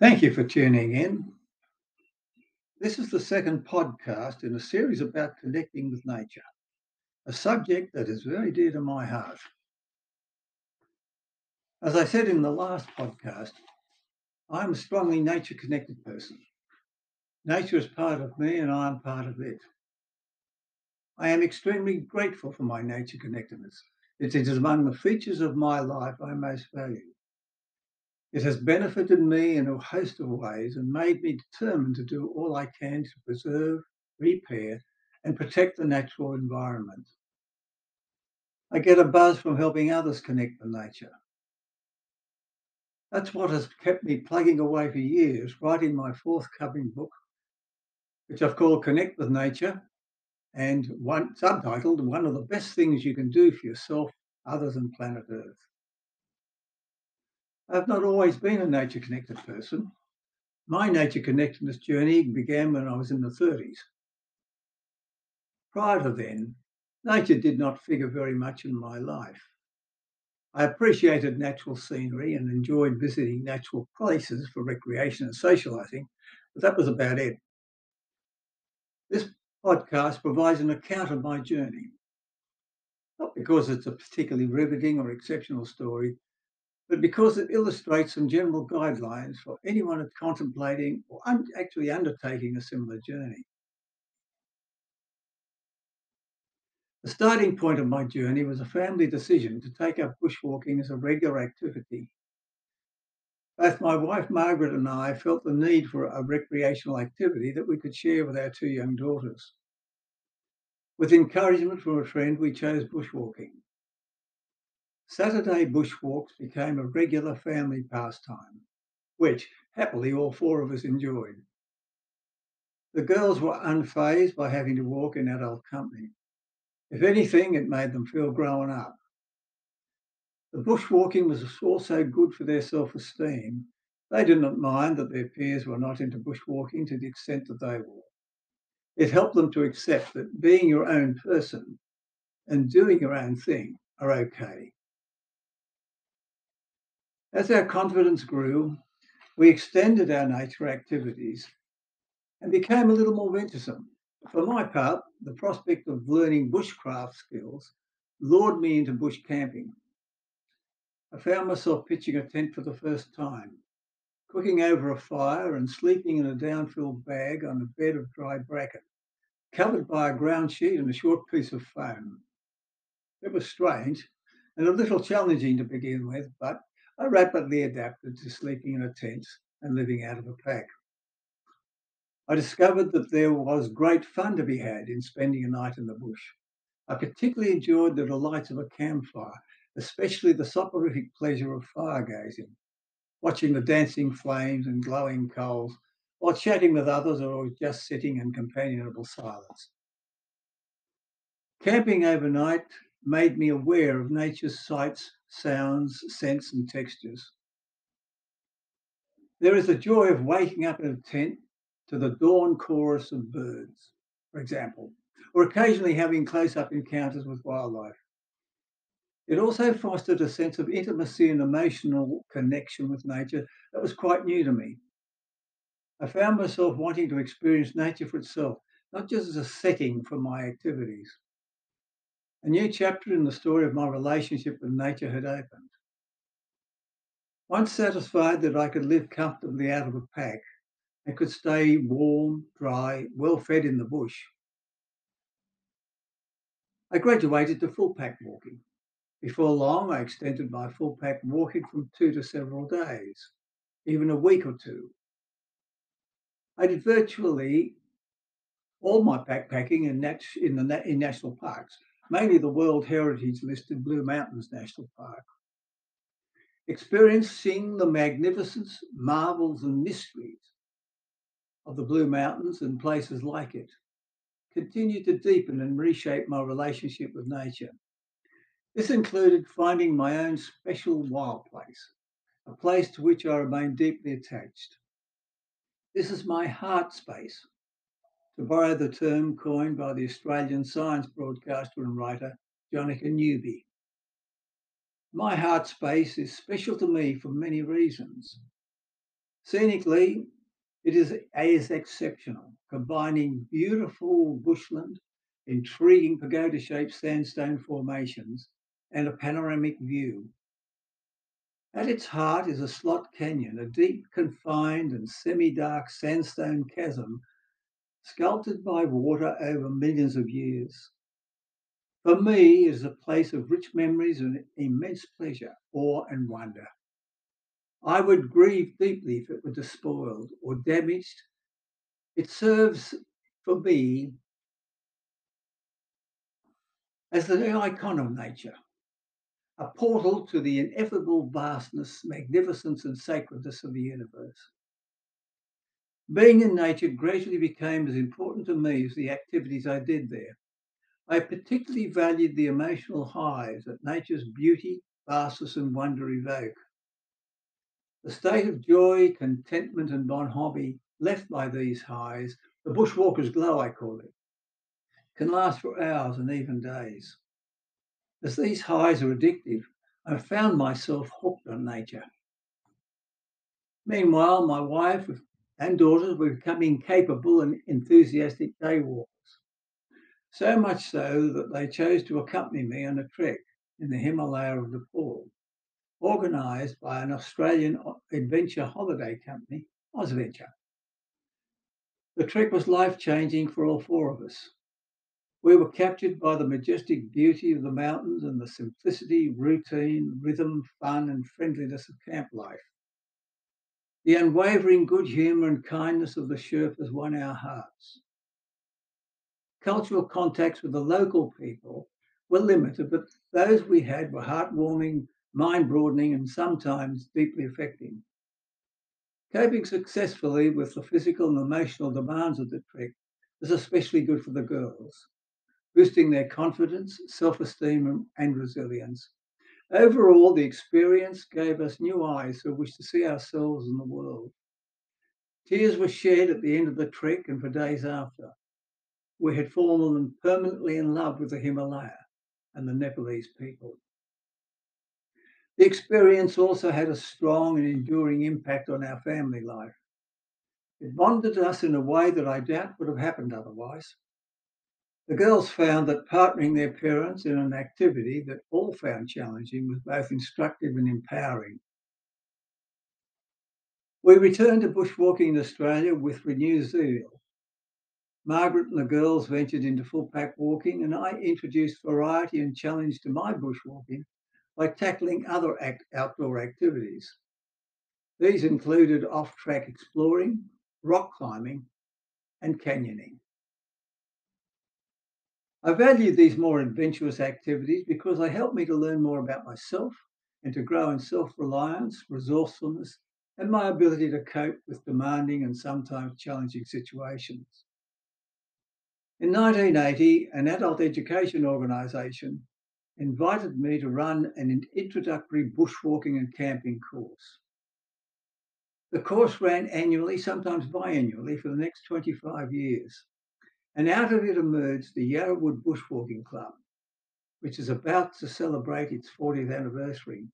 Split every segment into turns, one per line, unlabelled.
Thank you for tuning in. This is the second podcast in a series about connecting with nature, a subject that is very dear to my heart. As I said in the last podcast, I'm a strongly nature connected person. Nature is part of me and I'm part of it. I am extremely grateful for my nature connectedness. It is among the features of my life I most value. It has benefited me in a host of ways and made me determined to do all I can to preserve, repair, and protect the natural environment. I get a buzz from helping others connect with nature. That's what has kept me plugging away for years, writing my forthcoming book, which I've called Connect with Nature, and one subtitled One of the Best Things You Can Do for Yourself, Others, and Planet Earth. I've not always been a nature connected person. My nature connectedness journey began when I was in the 30s. Prior to then, nature did not figure very much in my life. I appreciated natural scenery and enjoyed visiting natural places for recreation and socializing, but that was about it. This podcast provides an account of my journey. Not because it's a particularly riveting or exceptional story, but because it illustrates some general guidelines for anyone contemplating or un- actually undertaking a similar journey. The starting point of my journey was a family decision to take up bushwalking as a regular activity. Both my wife Margaret and I felt the need for a recreational activity that we could share with our two young daughters. With encouragement from a friend, we chose bushwalking. Saturday bushwalks became a regular family pastime, which happily all four of us enjoyed. The girls were unfazed by having to walk in adult company. If anything, it made them feel grown up. The bushwalking was also good for their self esteem. They did not mind that their peers were not into bushwalking to the extent that they were. It helped them to accept that being your own person and doing your own thing are okay. As our confidence grew, we extended our nature activities and became a little more venturesome. For my part, the prospect of learning bushcraft skills lured me into bush camping. I found myself pitching a tent for the first time, cooking over a fire and sleeping in a down-filled bag on a bed of dry bracken, covered by a ground sheet and a short piece of foam. It was strange and a little challenging to begin with, but I rapidly adapted to sleeping in a tent and living out of a pack. I discovered that there was great fun to be had in spending a night in the bush. I particularly enjoyed the delights of a campfire, especially the soporific pleasure of fire gazing, watching the dancing flames and glowing coals, while chatting with others or just sitting in companionable silence. Camping overnight made me aware of nature's sights sounds, scents, and textures. There is the joy of waking up in a tent to the dawn chorus of birds, for example, or occasionally having close up encounters with wildlife. It also fostered a sense of intimacy and emotional connection with nature that was quite new to me. I found myself wanting to experience nature for itself, not just as a setting for my activities. A new chapter in the story of my relationship with nature had opened. Once satisfied that I could live comfortably out of a pack and could stay warm, dry, well fed in the bush, I graduated to full pack walking. Before long, I extended my full pack walking from two to several days, even a week or two. I did virtually all my backpacking in, nat- in, the, in national parks, mainly the World Heritage listed Blue Mountains National Park. Experiencing the magnificence, marvels, and mysteries of the Blue Mountains and places like it continued to deepen and reshape my relationship with nature. This included finding my own special wild place, a place to which I remain deeply attached. This is my heart space, to borrow the term coined by the Australian science broadcaster and writer Jonica Newby. My heart space is special to me for many reasons. Scenically, it is, is exceptional, combining beautiful bushland, intriguing pagoda-shaped sandstone formations, and a panoramic view. At its heart is a slot canyon, a deep, confined and semi-dark sandstone chasm sculpted by water over millions of years. For me, it is a place of rich memories and immense pleasure, awe and wonder. I would grieve deeply if it were despoiled or damaged. It serves for me as the icon of nature, a portal to the ineffable vastness, magnificence, and sacredness of the universe. Being in nature gradually became as important to me as the activities I did there. I particularly valued the emotional highs that nature's beauty, vastness, and wonder evoke. The state of joy, contentment, and bonhomie left by these highs, the bushwalker's glow, I call it, can last for hours and even days. As these highs are addictive, I found myself hooked on nature. Meanwhile, my wife and daughters were becoming capable and enthusiastic day walkers. So much so that they chose to accompany me on a trek in the Himalaya of Nepal, organised by an Australian uh, adventure holiday company, Ozventure. The trek was life changing for all four of us. We were captured by the majestic beauty of the mountains and the simplicity, routine, rhythm, fun, and friendliness of camp life. The unwavering good humour and kindness of the Sherpas won our hearts. Cultural contacts with the local people were limited, but those we had were heartwarming, mind broadening, and sometimes deeply affecting. Coping successfully with the physical and emotional demands of the trek was especially good for the girls boosting their confidence, self esteem, and resilience. Overall, the experience gave us new eyes through which to see ourselves and the world. Tears were shed at the end of the trek and for days after. We had fallen permanently in love with the Himalaya and the Nepalese people. The experience also had a strong and enduring impact on our family life. It bonded us in a way that I doubt would have happened otherwise. The girls found that partnering their parents in an activity that all found challenging was both instructive and empowering. We returned to bushwalking in Australia with renewed zeal. Margaret and the girls ventured into full pack walking, and I introduced variety and challenge to my bushwalking by tackling other act- outdoor activities. These included off track exploring, rock climbing, and canyoning. I value these more adventurous activities because they help me to learn more about myself and to grow in self reliance, resourcefulness, and my ability to cope with demanding and sometimes challenging situations. In 1980, an adult education organisation invited me to run an introductory bushwalking and camping course. The course ran annually, sometimes biannually, for the next 25 years. And out of it emerged the Yarrawood Bushwalking Club, which is about to celebrate its 40th anniversary.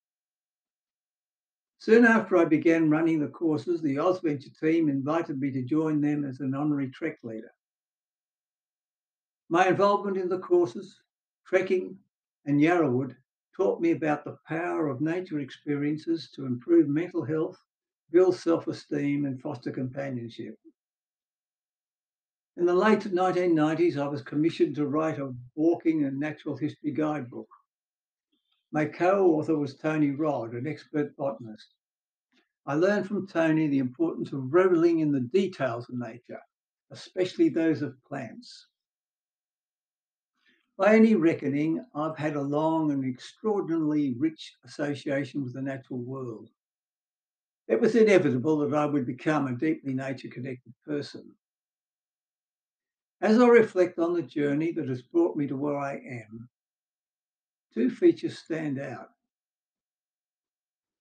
Soon after I began running the courses, the Ozventure team invited me to join them as an honorary trek leader. My involvement in the courses, trekking, and Yarrawood taught me about the power of nature experiences to improve mental health, build self esteem, and foster companionship. In the late 1990s, I was commissioned to write a walking and natural history guidebook. My co-author was Tony Rodd, an expert botanist. I learned from Tony the importance of reveling in the details of nature, especially those of plants. By any reckoning, I've had a long and extraordinarily rich association with the natural world. It was inevitable that I would become a deeply nature connected person. As I reflect on the journey that has brought me to where I am, two features stand out.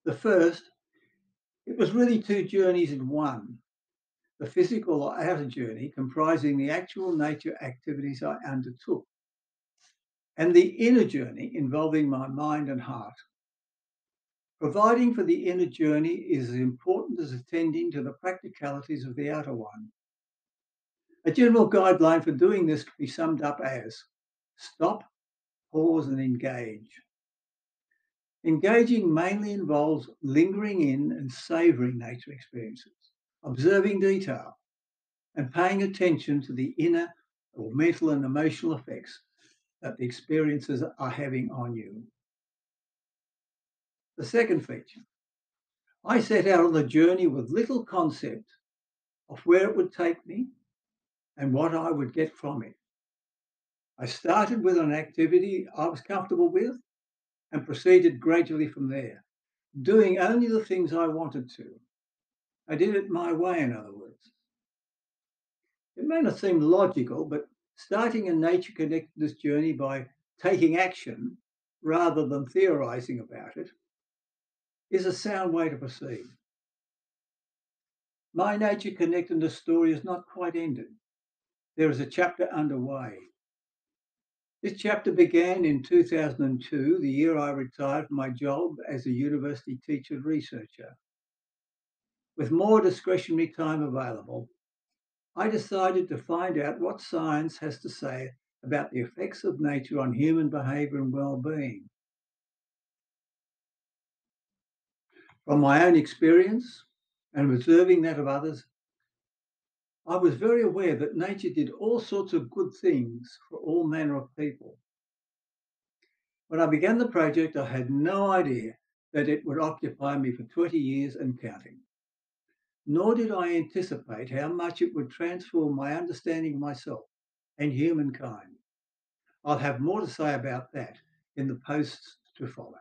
The first, it was really two journeys in one. The physical or outer journey comprising the actual nature activities I undertook, and the inner journey involving my mind and heart. Providing for the inner journey is as important as attending to the practicalities of the outer one. A general guideline for doing this can be summed up as stop, pause, and engage. Engaging mainly involves lingering in and savouring nature experiences, observing detail, and paying attention to the inner or mental and emotional effects that the experiences are having on you. The second feature, I set out on the journey with little concept of where it would take me and what I would get from it. I started with an activity I was comfortable with and proceeded gradually from there, doing only the things I wanted to. I did it my way, in other words. It may not seem logical, but starting a nature connectedness journey by taking action rather than theorizing about it is a sound way to proceed. My nature connectedness story is not quite ended. There is a chapter underway. This chapter began in 2002, the year I retired from my job as a university teacher researcher. With more discretionary time available, I decided to find out what science has to say about the effects of nature on human behavior and well-being. From my own experience and observing that of others, I was very aware that nature did all sorts of good things for all manner of people. When I began the project, I had no idea that it would occupy me for 20 years and counting. Nor did I anticipate how much it would transform my understanding of myself and humankind. I'll have more to say about that in the posts to follow.